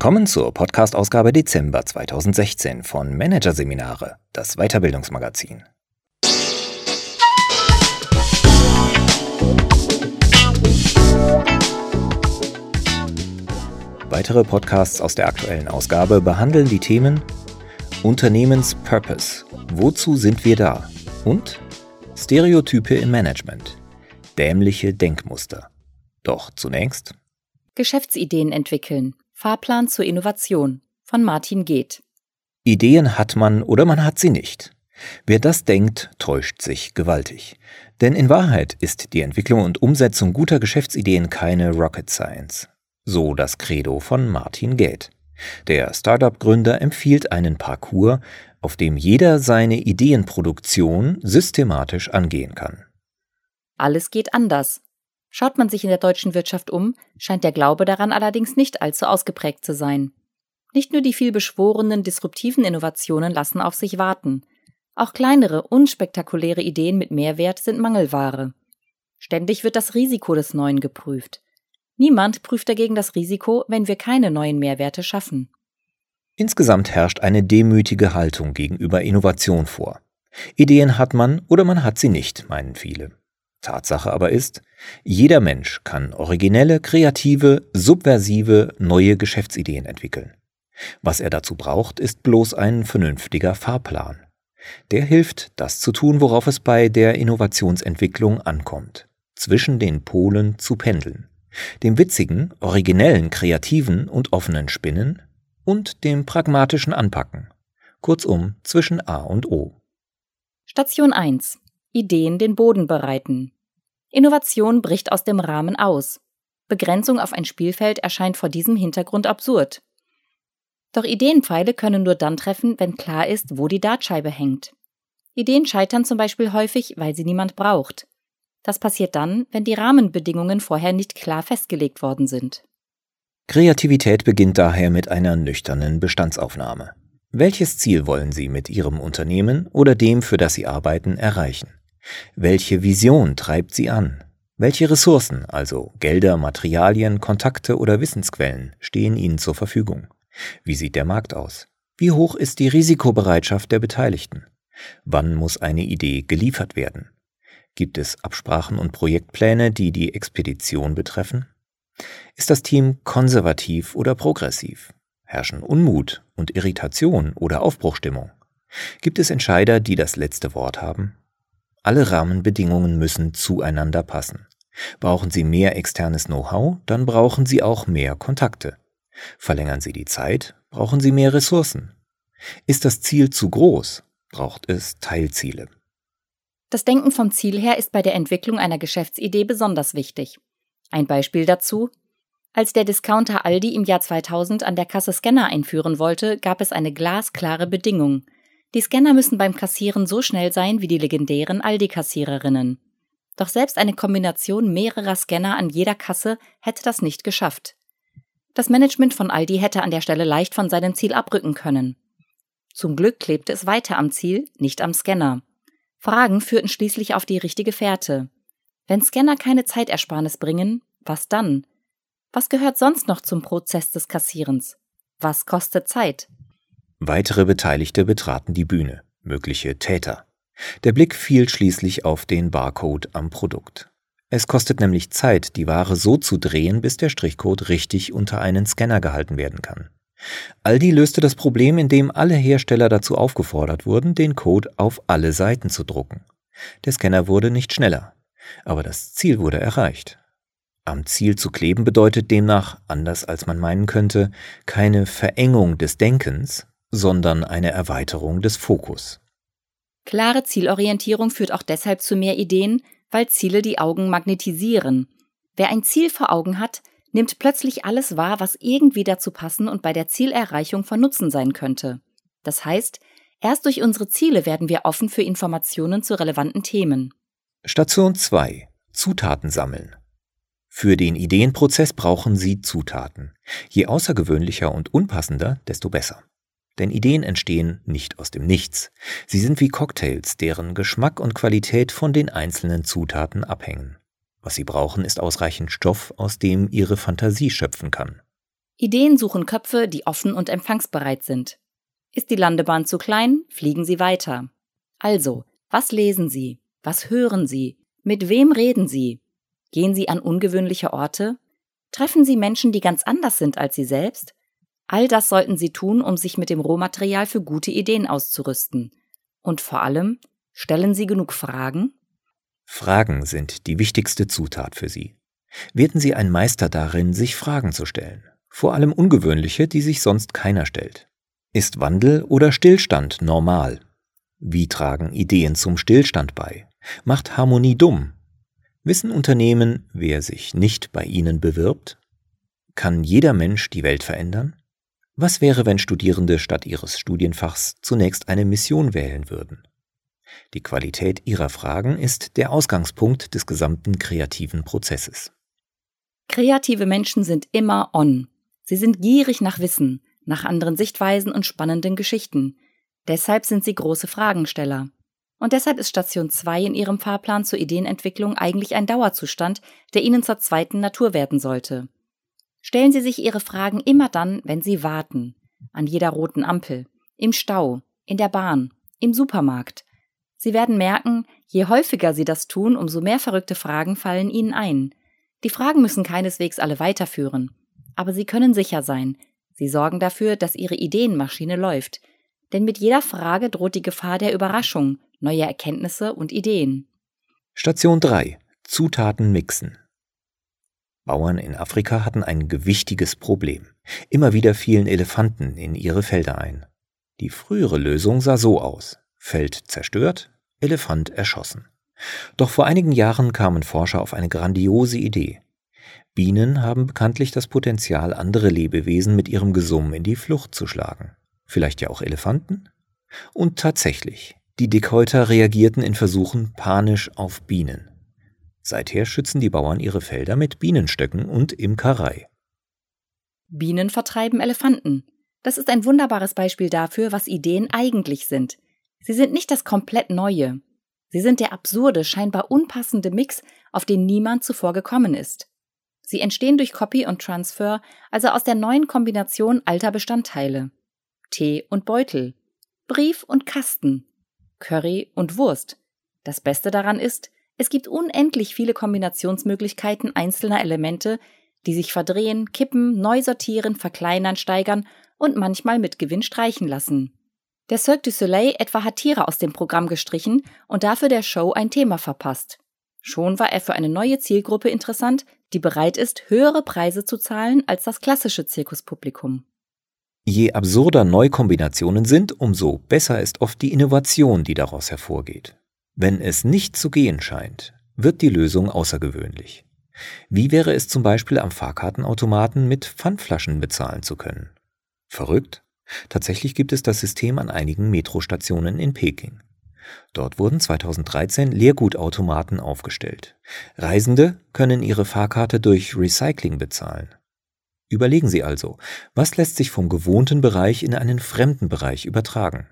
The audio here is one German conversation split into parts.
Willkommen zur Podcast-Ausgabe Dezember 2016 von Managerseminare, das Weiterbildungsmagazin. Weitere Podcasts aus der aktuellen Ausgabe behandeln die Themen Unternehmenspurpose. Wozu sind wir da? Und Stereotype im Management. Dämliche Denkmuster. Doch zunächst Geschäftsideen entwickeln. Fahrplan zur Innovation von Martin Geht. Ideen hat man oder man hat sie nicht. Wer das denkt, täuscht sich gewaltig. Denn in Wahrheit ist die Entwicklung und Umsetzung guter Geschäftsideen keine Rocket Science. So das Credo von Martin Gate. Der Startup-Gründer empfiehlt einen Parcours, auf dem jeder seine Ideenproduktion systematisch angehen kann. Alles geht anders. Schaut man sich in der deutschen Wirtschaft um, scheint der Glaube daran allerdings nicht allzu ausgeprägt zu sein. Nicht nur die vielbeschworenen disruptiven Innovationen lassen auf sich warten. Auch kleinere, unspektakuläre Ideen mit Mehrwert sind Mangelware. Ständig wird das Risiko des Neuen geprüft. Niemand prüft dagegen das Risiko, wenn wir keine neuen Mehrwerte schaffen. Insgesamt herrscht eine demütige Haltung gegenüber Innovation vor. Ideen hat man oder man hat sie nicht, meinen viele. Tatsache aber ist, jeder Mensch kann originelle, kreative, subversive, neue Geschäftsideen entwickeln. Was er dazu braucht, ist bloß ein vernünftiger Fahrplan. Der hilft, das zu tun, worauf es bei der Innovationsentwicklung ankommt, zwischen den Polen zu pendeln, dem witzigen, originellen, kreativen und offenen Spinnen und dem pragmatischen Anpacken, kurzum zwischen A und O. Station 1 Ideen den Boden bereiten. Innovation bricht aus dem Rahmen aus. Begrenzung auf ein Spielfeld erscheint vor diesem Hintergrund absurd. Doch Ideenpfeile können nur dann treffen, wenn klar ist, wo die Dartscheibe hängt. Ideen scheitern zum Beispiel häufig, weil sie niemand braucht. Das passiert dann, wenn die Rahmenbedingungen vorher nicht klar festgelegt worden sind. Kreativität beginnt daher mit einer nüchternen Bestandsaufnahme. Welches Ziel wollen Sie mit Ihrem Unternehmen oder dem, für das Sie arbeiten, erreichen? Welche Vision treibt sie an? Welche Ressourcen, also Gelder, Materialien, Kontakte oder Wissensquellen, stehen Ihnen zur Verfügung? Wie sieht der Markt aus? Wie hoch ist die Risikobereitschaft der Beteiligten? Wann muss eine Idee geliefert werden? Gibt es Absprachen und Projektpläne, die die Expedition betreffen? Ist das Team konservativ oder progressiv? Herrschen Unmut und Irritation oder Aufbruchstimmung? Gibt es Entscheider, die das letzte Wort haben? Alle Rahmenbedingungen müssen zueinander passen. Brauchen Sie mehr externes Know-how, dann brauchen Sie auch mehr Kontakte. Verlängern Sie die Zeit, brauchen Sie mehr Ressourcen. Ist das Ziel zu groß, braucht es Teilziele. Das Denken vom Ziel her ist bei der Entwicklung einer Geschäftsidee besonders wichtig. Ein Beispiel dazu. Als der Discounter Aldi im Jahr 2000 an der Kasse Scanner einführen wollte, gab es eine glasklare Bedingung. Die Scanner müssen beim Kassieren so schnell sein wie die legendären Aldi-Kassiererinnen. Doch selbst eine Kombination mehrerer Scanner an jeder Kasse hätte das nicht geschafft. Das Management von Aldi hätte an der Stelle leicht von seinem Ziel abrücken können. Zum Glück klebte es weiter am Ziel, nicht am Scanner. Fragen führten schließlich auf die richtige Fährte. Wenn Scanner keine Zeitersparnis bringen, was dann? Was gehört sonst noch zum Prozess des Kassierens? Was kostet Zeit? Weitere Beteiligte betraten die Bühne, mögliche Täter. Der Blick fiel schließlich auf den Barcode am Produkt. Es kostet nämlich Zeit, die Ware so zu drehen, bis der Strichcode richtig unter einen Scanner gehalten werden kann. Aldi löste das Problem, indem alle Hersteller dazu aufgefordert wurden, den Code auf alle Seiten zu drucken. Der Scanner wurde nicht schneller, aber das Ziel wurde erreicht. Am Ziel zu kleben bedeutet demnach, anders als man meinen könnte, keine Verengung des Denkens, sondern eine Erweiterung des Fokus. Klare Zielorientierung führt auch deshalb zu mehr Ideen, weil Ziele die Augen magnetisieren. Wer ein Ziel vor Augen hat, nimmt plötzlich alles wahr, was irgendwie dazu passen und bei der Zielerreichung von Nutzen sein könnte. Das heißt, erst durch unsere Ziele werden wir offen für Informationen zu relevanten Themen. Station 2. Zutaten sammeln. Für den Ideenprozess brauchen Sie Zutaten. Je außergewöhnlicher und unpassender, desto besser. Denn Ideen entstehen nicht aus dem Nichts. Sie sind wie Cocktails, deren Geschmack und Qualität von den einzelnen Zutaten abhängen. Was sie brauchen, ist ausreichend Stoff, aus dem ihre Fantasie schöpfen kann. Ideen suchen Köpfe, die offen und empfangsbereit sind. Ist die Landebahn zu klein, fliegen Sie weiter. Also, was lesen Sie? Was hören Sie? Mit wem reden Sie? Gehen Sie an ungewöhnliche Orte? Treffen Sie Menschen, die ganz anders sind als Sie selbst? All das sollten Sie tun, um sich mit dem Rohmaterial für gute Ideen auszurüsten. Und vor allem, stellen Sie genug Fragen? Fragen sind die wichtigste Zutat für Sie. Werden Sie ein Meister darin, sich Fragen zu stellen. Vor allem ungewöhnliche, die sich sonst keiner stellt. Ist Wandel oder Stillstand normal? Wie tragen Ideen zum Stillstand bei? Macht Harmonie dumm? Wissen Unternehmen, wer sich nicht bei ihnen bewirbt? Kann jeder Mensch die Welt verändern? Was wäre, wenn Studierende statt ihres Studienfachs zunächst eine Mission wählen würden? Die Qualität ihrer Fragen ist der Ausgangspunkt des gesamten kreativen Prozesses. Kreative Menschen sind immer on. Sie sind gierig nach Wissen, nach anderen Sichtweisen und spannenden Geschichten. Deshalb sind sie große Fragensteller. Und deshalb ist Station 2 in ihrem Fahrplan zur Ideenentwicklung eigentlich ein Dauerzustand, der ihnen zur zweiten Natur werden sollte. Stellen Sie sich Ihre Fragen immer dann, wenn Sie warten. An jeder roten Ampel, im Stau, in der Bahn, im Supermarkt. Sie werden merken, je häufiger Sie das tun, umso mehr verrückte Fragen fallen Ihnen ein. Die Fragen müssen keineswegs alle weiterführen. Aber Sie können sicher sein, Sie sorgen dafür, dass Ihre Ideenmaschine läuft. Denn mit jeder Frage droht die Gefahr der Überraschung, neuer Erkenntnisse und Ideen. Station 3. Zutaten mixen. Bauern in Afrika hatten ein gewichtiges Problem. Immer wieder fielen Elefanten in ihre Felder ein. Die frühere Lösung sah so aus. Feld zerstört, Elefant erschossen. Doch vor einigen Jahren kamen Forscher auf eine grandiose Idee. Bienen haben bekanntlich das Potenzial, andere Lebewesen mit ihrem Gesumm in die Flucht zu schlagen. Vielleicht ja auch Elefanten? Und tatsächlich, die Dickhäuter reagierten in Versuchen panisch auf Bienen. Seither schützen die Bauern ihre Felder mit Bienenstöcken und Imkerei. Bienen vertreiben Elefanten. Das ist ein wunderbares Beispiel dafür, was Ideen eigentlich sind. Sie sind nicht das komplett Neue. Sie sind der absurde, scheinbar unpassende Mix, auf den niemand zuvor gekommen ist. Sie entstehen durch Copy und Transfer, also aus der neuen Kombination alter Bestandteile. Tee und Beutel, Brief und Kasten, Curry und Wurst. Das Beste daran ist, es gibt unendlich viele Kombinationsmöglichkeiten einzelner Elemente, die sich verdrehen, kippen, neu sortieren, verkleinern, steigern und manchmal mit Gewinn streichen lassen. Der Cirque du Soleil etwa hat Tiere aus dem Programm gestrichen und dafür der Show ein Thema verpasst. Schon war er für eine neue Zielgruppe interessant, die bereit ist, höhere Preise zu zahlen als das klassische Zirkuspublikum. Je absurder Neukombinationen sind, umso besser ist oft die Innovation, die daraus hervorgeht. Wenn es nicht zu gehen scheint, wird die Lösung außergewöhnlich. Wie wäre es zum Beispiel am Fahrkartenautomaten mit Pfandflaschen bezahlen zu können? Verrückt? Tatsächlich gibt es das System an einigen Metrostationen in Peking. Dort wurden 2013 Leergutautomaten aufgestellt. Reisende können ihre Fahrkarte durch Recycling bezahlen. Überlegen Sie also, was lässt sich vom gewohnten Bereich in einen fremden Bereich übertragen?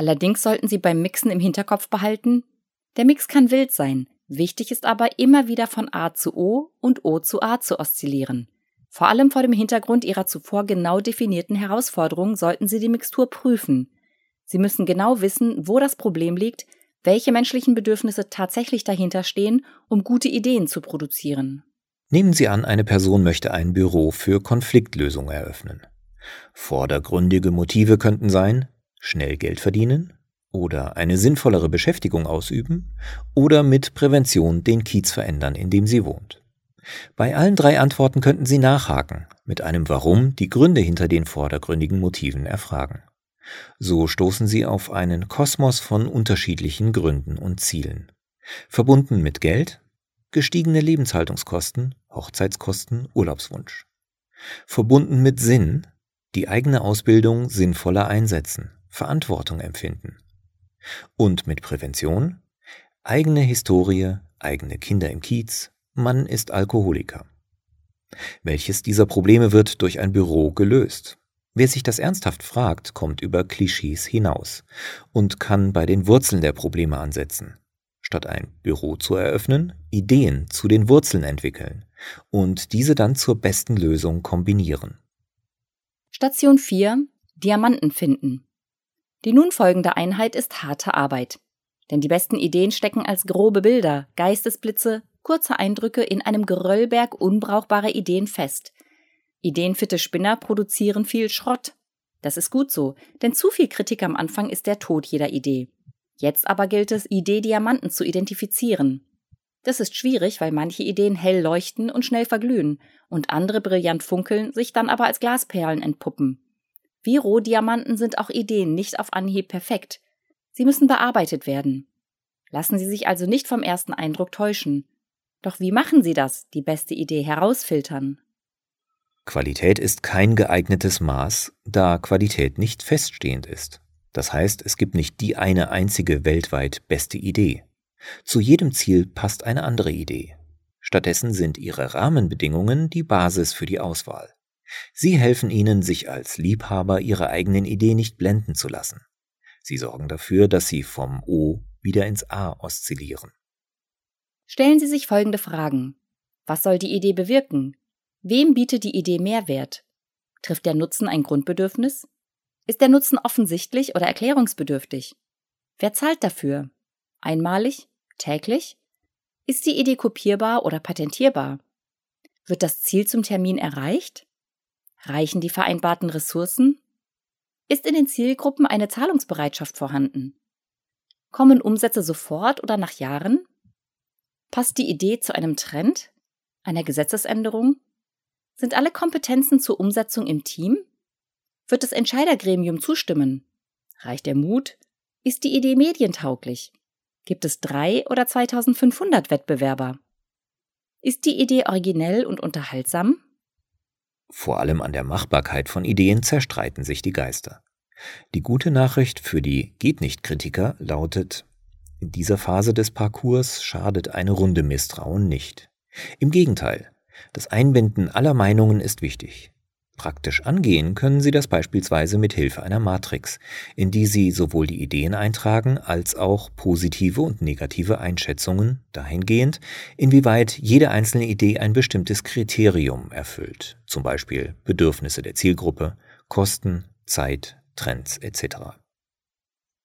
Allerdings sollten Sie beim Mixen im Hinterkopf behalten, der Mix kann wild sein, wichtig ist aber immer wieder von A zu O und O zu A zu oszillieren. Vor allem vor dem Hintergrund Ihrer zuvor genau definierten Herausforderungen sollten Sie die Mixtur prüfen. Sie müssen genau wissen, wo das Problem liegt, welche menschlichen Bedürfnisse tatsächlich dahinter stehen, um gute Ideen zu produzieren. Nehmen Sie an, eine Person möchte ein Büro für Konfliktlösung eröffnen. Vordergründige Motive könnten sein, schnell Geld verdienen oder eine sinnvollere Beschäftigung ausüben oder mit Prävention den Kiez verändern, in dem sie wohnt. Bei allen drei Antworten könnten Sie nachhaken, mit einem Warum die Gründe hinter den vordergründigen Motiven erfragen. So stoßen Sie auf einen Kosmos von unterschiedlichen Gründen und Zielen. Verbunden mit Geld, gestiegene Lebenshaltungskosten, Hochzeitskosten, Urlaubswunsch. Verbunden mit Sinn, die eigene Ausbildung sinnvoller einsetzen, Verantwortung empfinden. Und mit Prävention eigene Historie, eigene Kinder im Kiez, man ist Alkoholiker. Welches dieser Probleme wird durch ein Büro gelöst? Wer sich das ernsthaft fragt, kommt über Klischees hinaus und kann bei den Wurzeln der Probleme ansetzen. Statt ein Büro zu eröffnen, Ideen zu den Wurzeln entwickeln und diese dann zur besten Lösung kombinieren. Station 4 Diamanten finden. Die nun folgende Einheit ist harte Arbeit. Denn die besten Ideen stecken als grobe Bilder, Geistesblitze, kurze Eindrücke in einem Geröllberg unbrauchbarer Ideen fest. Ideenfitte Spinner produzieren viel Schrott. Das ist gut so, denn zu viel Kritik am Anfang ist der Tod jeder Idee. Jetzt aber gilt es, Idee-Diamanten zu identifizieren. Das ist schwierig, weil manche Ideen hell leuchten und schnell verglühen und andere brillant funkeln, sich dann aber als Glasperlen entpuppen. Wie Rohdiamanten sind auch Ideen nicht auf Anhieb perfekt. Sie müssen bearbeitet werden. Lassen Sie sich also nicht vom ersten Eindruck täuschen. Doch wie machen Sie das, die beste Idee herausfiltern? Qualität ist kein geeignetes Maß, da Qualität nicht feststehend ist. Das heißt, es gibt nicht die eine einzige weltweit beste Idee. Zu jedem Ziel passt eine andere Idee. Stattdessen sind ihre Rahmenbedingungen die Basis für die Auswahl. Sie helfen Ihnen, sich als Liebhaber Ihrer eigenen Idee nicht blenden zu lassen. Sie sorgen dafür, dass Sie vom O wieder ins A oszillieren. Stellen Sie sich folgende Fragen. Was soll die Idee bewirken? Wem bietet die Idee Mehrwert? Trifft der Nutzen ein Grundbedürfnis? Ist der Nutzen offensichtlich oder erklärungsbedürftig? Wer zahlt dafür? Einmalig? Täglich? Ist die Idee kopierbar oder patentierbar? Wird das Ziel zum Termin erreicht? Reichen die vereinbarten Ressourcen? Ist in den Zielgruppen eine Zahlungsbereitschaft vorhanden? Kommen Umsätze sofort oder nach Jahren? Passt die Idee zu einem Trend? Einer Gesetzesänderung? Sind alle Kompetenzen zur Umsetzung im Team? Wird das Entscheidergremium zustimmen? Reicht der Mut? Ist die Idee medientauglich? Gibt es drei oder 2500 Wettbewerber? Ist die Idee originell und unterhaltsam? Vor allem an der Machbarkeit von Ideen zerstreiten sich die Geister. Die gute Nachricht für die Geht nicht Kritiker lautet, in dieser Phase des Parcours schadet eine Runde Misstrauen nicht. Im Gegenteil, das Einbinden aller Meinungen ist wichtig. Praktisch angehen können Sie das beispielsweise mit Hilfe einer Matrix, in die Sie sowohl die Ideen eintragen als auch positive und negative Einschätzungen dahingehend, inwieweit jede einzelne Idee ein bestimmtes Kriterium erfüllt, zum Beispiel Bedürfnisse der Zielgruppe, Kosten, Zeit, Trends etc.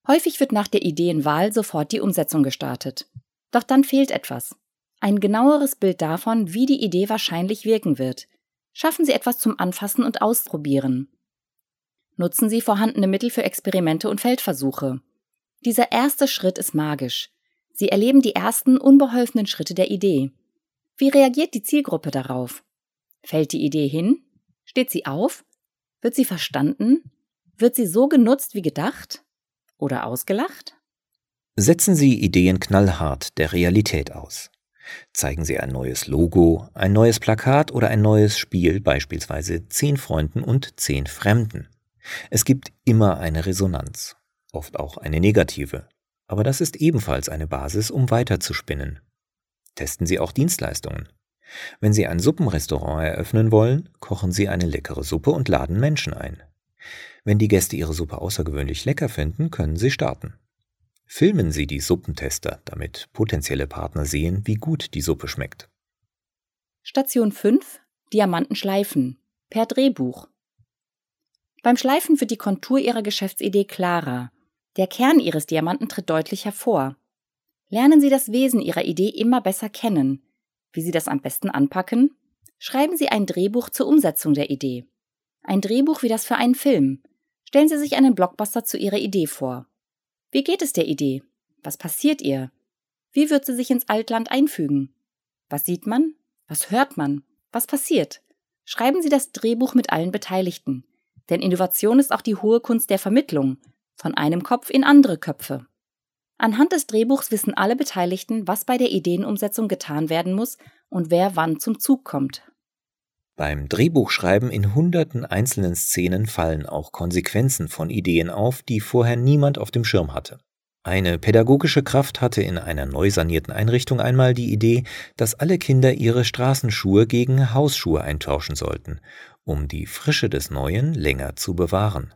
Häufig wird nach der Ideenwahl sofort die Umsetzung gestartet. Doch dann fehlt etwas. Ein genaueres Bild davon, wie die Idee wahrscheinlich wirken wird, Schaffen Sie etwas zum Anfassen und Ausprobieren. Nutzen Sie vorhandene Mittel für Experimente und Feldversuche. Dieser erste Schritt ist magisch. Sie erleben die ersten unbeholfenen Schritte der Idee. Wie reagiert die Zielgruppe darauf? Fällt die Idee hin? Steht sie auf? Wird sie verstanden? Wird sie so genutzt wie gedacht? Oder ausgelacht? Setzen Sie Ideen knallhart der Realität aus. Zeigen Sie ein neues Logo, ein neues Plakat oder ein neues Spiel, beispielsweise zehn Freunden und zehn Fremden. Es gibt immer eine Resonanz, oft auch eine negative, aber das ist ebenfalls eine Basis, um weiterzuspinnen. Testen Sie auch Dienstleistungen. Wenn Sie ein Suppenrestaurant eröffnen wollen, kochen Sie eine leckere Suppe und laden Menschen ein. Wenn die Gäste Ihre Suppe außergewöhnlich lecker finden, können Sie starten. Filmen Sie die Suppentester, damit potenzielle Partner sehen, wie gut die Suppe schmeckt. Station 5 Diamanten schleifen per Drehbuch. Beim Schleifen wird die Kontur Ihrer Geschäftsidee klarer. Der Kern Ihres Diamanten tritt deutlich hervor. Lernen Sie das Wesen Ihrer Idee immer besser kennen. Wie Sie das am besten anpacken? Schreiben Sie ein Drehbuch zur Umsetzung der Idee. Ein Drehbuch wie das für einen Film. Stellen Sie sich einen Blockbuster zu Ihrer Idee vor. Wie geht es der Idee? Was passiert ihr? Wie wird sie sich ins Altland einfügen? Was sieht man? Was hört man? Was passiert? Schreiben Sie das Drehbuch mit allen Beteiligten. Denn Innovation ist auch die hohe Kunst der Vermittlung, von einem Kopf in andere Köpfe. Anhand des Drehbuchs wissen alle Beteiligten, was bei der Ideenumsetzung getan werden muss und wer wann zum Zug kommt. Beim Drehbuchschreiben in hunderten einzelnen Szenen fallen auch Konsequenzen von Ideen auf, die vorher niemand auf dem Schirm hatte. Eine pädagogische Kraft hatte in einer neu sanierten Einrichtung einmal die Idee, dass alle Kinder ihre Straßenschuhe gegen Hausschuhe eintauschen sollten, um die Frische des Neuen länger zu bewahren.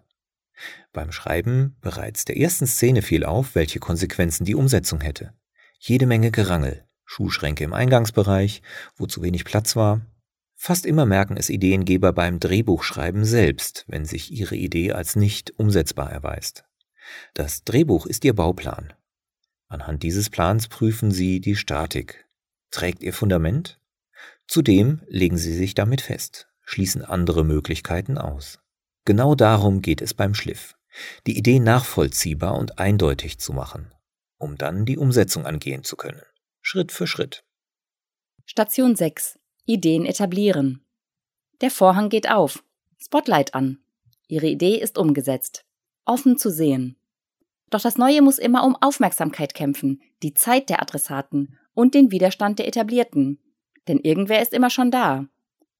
Beim Schreiben bereits der ersten Szene fiel auf, welche Konsequenzen die Umsetzung hätte. Jede Menge Gerangel, Schuhschränke im Eingangsbereich, wo zu wenig Platz war. Fast immer merken es Ideengeber beim Drehbuchschreiben selbst, wenn sich ihre Idee als nicht umsetzbar erweist. Das Drehbuch ist ihr Bauplan. Anhand dieses Plans prüfen sie die Statik. Trägt ihr Fundament? Zudem legen sie sich damit fest, schließen andere Möglichkeiten aus. Genau darum geht es beim Schliff, die Idee nachvollziehbar und eindeutig zu machen, um dann die Umsetzung angehen zu können, Schritt für Schritt. Station 6. Ideen etablieren. Der Vorhang geht auf. Spotlight an. Ihre Idee ist umgesetzt. Offen zu sehen. Doch das Neue muss immer um Aufmerksamkeit kämpfen, die Zeit der Adressaten und den Widerstand der Etablierten. Denn irgendwer ist immer schon da.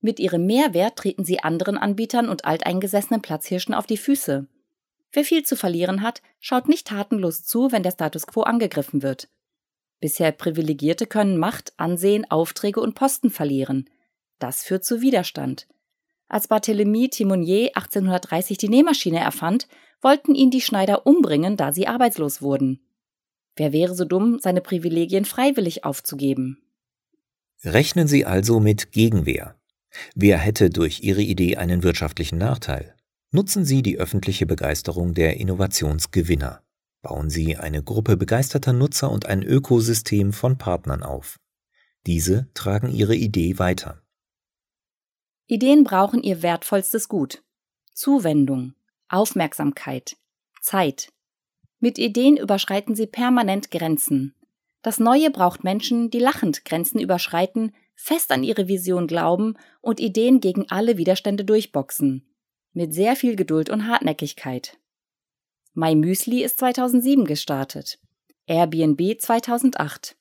Mit ihrem Mehrwert treten sie anderen Anbietern und alteingesessenen Platzhirschen auf die Füße. Wer viel zu verlieren hat, schaut nicht tatenlos zu, wenn der Status quo angegriffen wird. Bisher Privilegierte können Macht, Ansehen, Aufträge und Posten verlieren. Das führt zu Widerstand. Als Barthélemy Timonier 1830 die Nähmaschine erfand, wollten ihn die Schneider umbringen, da sie arbeitslos wurden. Wer wäre so dumm, seine Privilegien freiwillig aufzugeben? Rechnen Sie also mit Gegenwehr. Wer hätte durch Ihre Idee einen wirtschaftlichen Nachteil? Nutzen Sie die öffentliche Begeisterung der Innovationsgewinner. Bauen Sie eine Gruppe begeisterter Nutzer und ein Ökosystem von Partnern auf. Diese tragen Ihre Idee weiter. Ideen brauchen ihr wertvollstes Gut. Zuwendung. Aufmerksamkeit, Zeit. Mit Ideen überschreiten sie permanent Grenzen. Das Neue braucht Menschen, die lachend Grenzen überschreiten, fest an ihre Vision glauben und Ideen gegen alle Widerstände durchboxen. Mit sehr viel Geduld und Hartnäckigkeit. My Müsli ist 2007 gestartet. Airbnb 2008.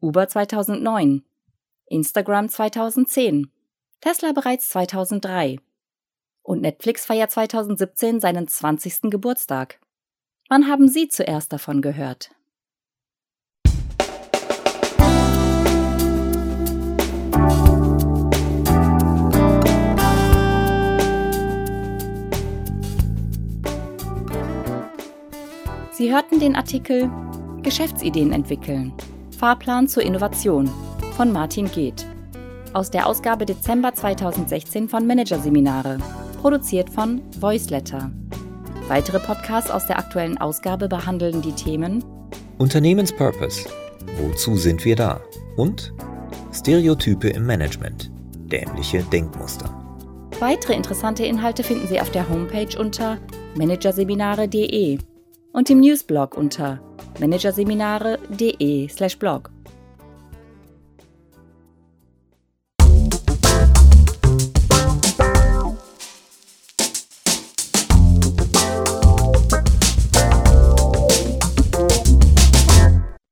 Uber 2009. Instagram 2010. Tesla bereits 2003. Und Netflix feiert 2017 seinen 20. Geburtstag. Wann haben Sie zuerst davon gehört? Sie hörten den Artikel Geschäftsideen entwickeln. Fahrplan zur Innovation von Martin Geht aus der Ausgabe Dezember 2016 von Managerseminare produziert von Voiceletter. Weitere Podcasts aus der aktuellen Ausgabe behandeln die Themen Unternehmenspurpose. Wozu sind wir da? Und Stereotype im Management. Dämliche Denkmuster. Weitere interessante Inhalte finden Sie auf der Homepage unter managerseminare.de und im Newsblog unter managerseminare.de/blog.